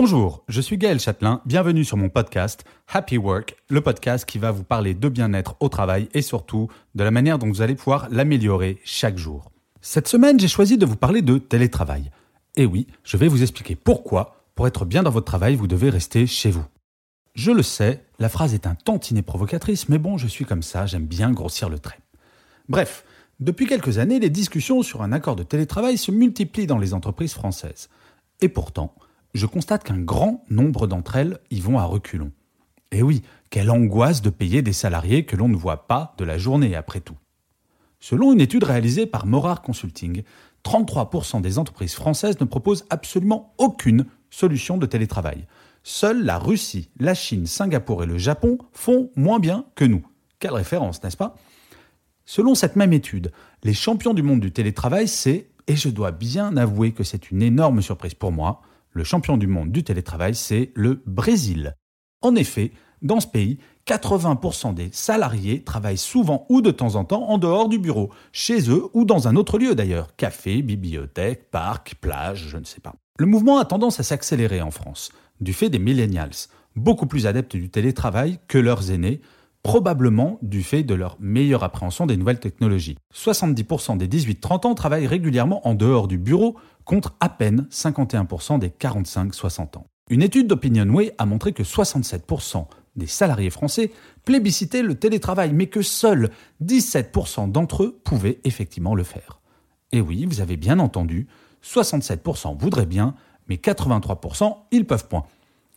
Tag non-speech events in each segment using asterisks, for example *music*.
Bonjour, je suis Gaël Châtelain, bienvenue sur mon podcast Happy Work, le podcast qui va vous parler de bien-être au travail et surtout de la manière dont vous allez pouvoir l'améliorer chaque jour. Cette semaine, j'ai choisi de vous parler de télétravail. Et oui, je vais vous expliquer pourquoi, pour être bien dans votre travail, vous devez rester chez vous. Je le sais, la phrase est un tantinet provocatrice, mais bon, je suis comme ça, j'aime bien grossir le trait. Bref, depuis quelques années, les discussions sur un accord de télétravail se multiplient dans les entreprises françaises. Et pourtant, je constate qu'un grand nombre d'entre elles y vont à reculons. Et oui, quelle angoisse de payer des salariés que l'on ne voit pas de la journée après tout. Selon une étude réalisée par Morar Consulting, 33% des entreprises françaises ne proposent absolument aucune solution de télétravail. Seules la Russie, la Chine, Singapour et le Japon font moins bien que nous. Quelle référence, n'est-ce pas? Selon cette même étude, les champions du monde du télétravail, c'est, et je dois bien avouer que c'est une énorme surprise pour moi, le champion du monde du télétravail, c'est le Brésil. En effet, dans ce pays, 80% des salariés travaillent souvent ou de temps en temps en dehors du bureau, chez eux ou dans un autre lieu d'ailleurs, café, bibliothèque, parc, plage, je ne sais pas. Le mouvement a tendance à s'accélérer en France, du fait des millennials, beaucoup plus adeptes du télétravail que leurs aînés, probablement du fait de leur meilleure appréhension des nouvelles technologies. 70% des 18-30 ans travaillent régulièrement en dehors du bureau, contre à peine 51% des 45-60 ans. Une étude d'OpinionWay a montré que 67% des salariés français plébiscitaient le télétravail, mais que seuls 17% d'entre eux pouvaient effectivement le faire. Et oui, vous avez bien entendu, 67% voudraient bien, mais 83% ils peuvent point.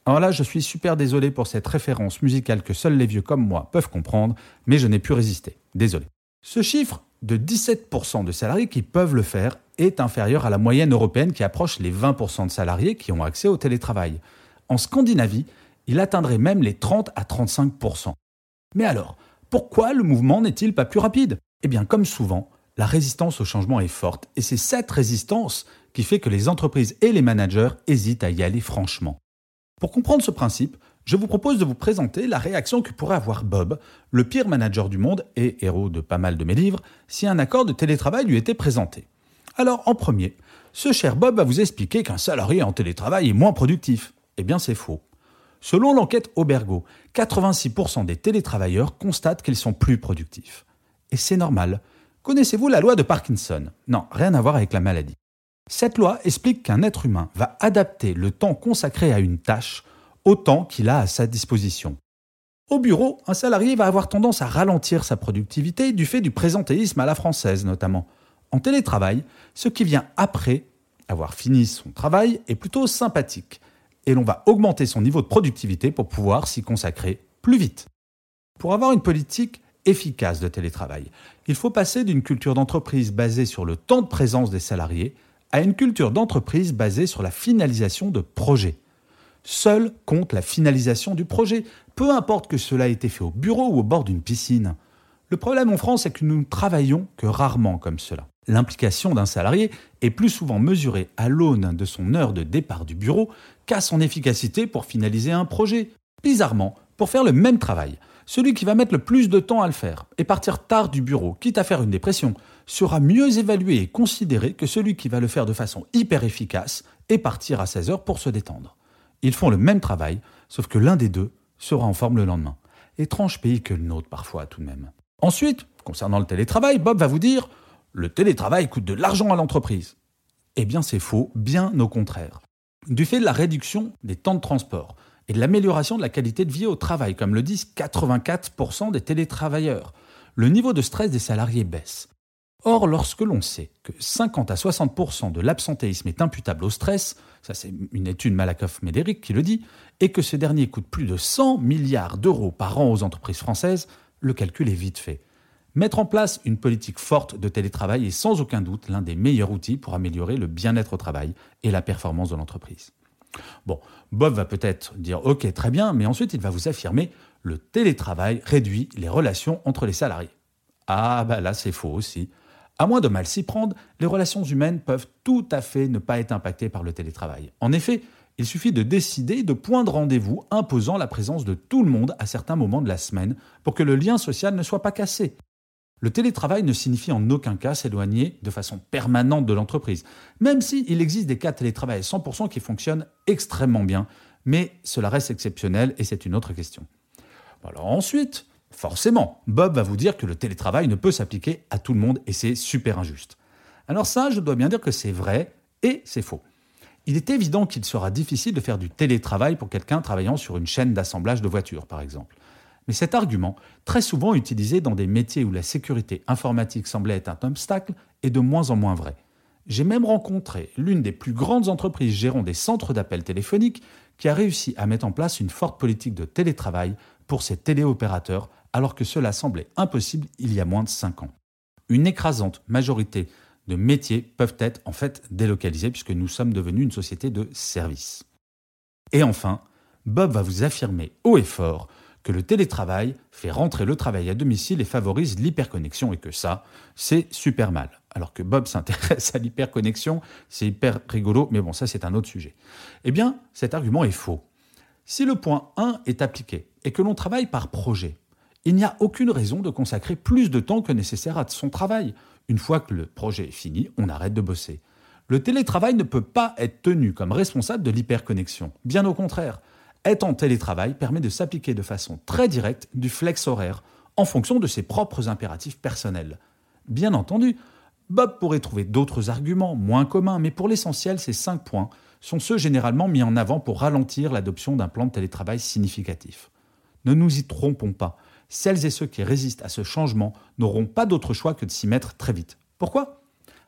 Alors là, je suis super désolé pour cette référence musicale que seuls les vieux comme moi peuvent comprendre, mais je n'ai pu résister. Désolé. Ce chiffre de 17% de salariés qui peuvent le faire est inférieur à la moyenne européenne qui approche les 20% de salariés qui ont accès au télétravail. En Scandinavie, il atteindrait même les 30 à 35%. Mais alors, pourquoi le mouvement n'est-il pas plus rapide? Eh bien, comme souvent, la résistance au changement est forte, et c'est cette résistance qui fait que les entreprises et les managers hésitent à y aller franchement. Pour comprendre ce principe, je vous propose de vous présenter la réaction que pourrait avoir Bob, le pire manager du monde et héros de pas mal de mes livres, si un accord de télétravail lui était présenté. Alors, en premier, ce cher Bob va vous expliquer qu'un salarié en télétravail est moins productif. Eh bien, c'est faux. Selon l'enquête Aubergo, 86% des télétravailleurs constatent qu'ils sont plus productifs. Et c'est normal. Connaissez-vous la loi de Parkinson? Non, rien à voir avec la maladie. Cette loi explique qu'un être humain va adapter le temps consacré à une tâche au temps qu'il a à sa disposition. Au bureau, un salarié va avoir tendance à ralentir sa productivité du fait du présentéisme à la française notamment. En télétravail, ce qui vient après avoir fini son travail est plutôt sympathique et l'on va augmenter son niveau de productivité pour pouvoir s'y consacrer plus vite. Pour avoir une politique efficace de télétravail, il faut passer d'une culture d'entreprise basée sur le temps de présence des salariés à une culture d'entreprise basée sur la finalisation de projets. Seul compte la finalisation du projet, peu importe que cela ait été fait au bureau ou au bord d'une piscine. Le problème en France est que nous ne travaillons que rarement comme cela. L'implication d'un salarié est plus souvent mesurée à l'aune de son heure de départ du bureau qu'à son efficacité pour finaliser un projet. Bizarrement, pour faire le même travail, celui qui va mettre le plus de temps à le faire et partir tard du bureau, quitte à faire une dépression, sera mieux évalué et considéré que celui qui va le faire de façon hyper efficace et partir à 16 heures pour se détendre. Ils font le même travail, sauf que l'un des deux sera en forme le lendemain. Étrange pays que le nôtre parfois tout de même. Ensuite, concernant le télétravail, Bob va vous dire le télétravail coûte de l'argent à l'entreprise. Eh bien c'est faux, bien au contraire. Du fait de la réduction des temps de transport et de l'amélioration de la qualité de vie au travail, comme le disent 84% des télétravailleurs, le niveau de stress des salariés baisse. Or, lorsque l'on sait que 50 à 60% de l'absentéisme est imputable au stress, ça c'est une étude Malakoff-Médéric qui le dit, et que ce dernier coûte plus de 100 milliards d'euros par an aux entreprises françaises, le calcul est vite fait. Mettre en place une politique forte de télétravail est sans aucun doute l'un des meilleurs outils pour améliorer le bien-être au travail et la performance de l'entreprise. Bon, Bob va peut-être dire OK, très bien, mais ensuite il va vous affirmer le télétravail réduit les relations entre les salariés. Ah, bah là c'est faux aussi. À moins de mal s'y prendre, les relations humaines peuvent tout à fait ne pas être impactées par le télétravail. En effet, il suffit de décider de points de rendez-vous imposant la présence de tout le monde à certains moments de la semaine pour que le lien social ne soit pas cassé. Le télétravail ne signifie en aucun cas s'éloigner de façon permanente de l'entreprise, même s'il existe des cas de télétravail à 100% qui fonctionnent extrêmement bien, mais cela reste exceptionnel et c'est une autre question. Ensuite, forcément, Bob va vous dire que le télétravail ne peut s'appliquer à tout le monde et c'est super injuste. Alors ça, je dois bien dire que c'est vrai et c'est faux. Il est évident qu'il sera difficile de faire du télétravail pour quelqu'un travaillant sur une chaîne d'assemblage de voitures, par exemple. Mais cet argument, très souvent utilisé dans des métiers où la sécurité informatique semblait être un obstacle, est de moins en moins vrai. J'ai même rencontré l'une des plus grandes entreprises gérant des centres d'appels téléphoniques qui a réussi à mettre en place une forte politique de télétravail pour ses téléopérateurs alors que cela semblait impossible il y a moins de 5 ans. Une écrasante majorité de métiers peuvent être en fait délocalisés puisque nous sommes devenus une société de services. Et enfin, Bob va vous affirmer haut et fort que le télétravail fait rentrer le travail à domicile et favorise l'hyperconnexion et que ça, c'est super mal. Alors que Bob *laughs* s'intéresse à l'hyperconnexion, c'est hyper rigolo, mais bon, ça c'est un autre sujet. Eh bien, cet argument est faux. Si le point 1 est appliqué et que l'on travaille par projet, il n'y a aucune raison de consacrer plus de temps que nécessaire à son travail. Une fois que le projet est fini, on arrête de bosser. Le télétravail ne peut pas être tenu comme responsable de l'hyperconnexion. Bien au contraire, être en télétravail permet de s'appliquer de façon très directe du flex horaire en fonction de ses propres impératifs personnels. Bien entendu, Bob pourrait trouver d'autres arguments moins communs, mais pour l'essentiel, ces cinq points sont ceux généralement mis en avant pour ralentir l'adoption d'un plan de télétravail significatif. Ne nous y trompons pas, celles et ceux qui résistent à ce changement n'auront pas d'autre choix que de s'y mettre très vite. Pourquoi?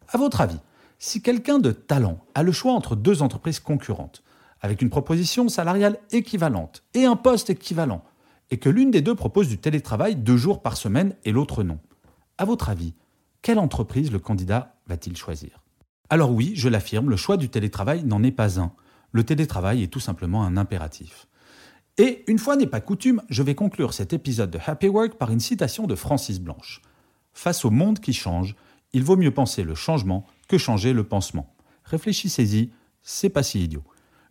À votre avis, si quelqu'un de talent a le choix entre deux entreprises concurrentes, avec une proposition salariale équivalente et un poste équivalent, et que l'une des deux propose du télétravail deux jours par semaine et l'autre non. À votre avis, quelle entreprise le candidat va-t-il choisir? Alors oui, je l'affirme, le choix du télétravail n'en est pas un. Le télétravail est tout simplement un impératif. Et une fois n'est pas coutume, je vais conclure cet épisode de Happy Work par une citation de Francis Blanche. Face au monde qui change, il vaut mieux penser le changement que changer le pansement. Réfléchissez-y, c'est pas si idiot.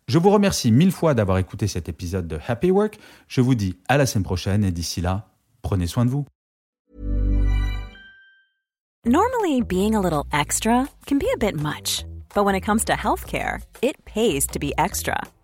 Je vous remercie mille fois d'avoir écouté cet épisode de Happy Work. Je vous dis à la semaine prochaine et d'ici là, prenez soin de vous. Normally, being a little extra can be a bit much, but when it comes to healthcare, it pays to be extra.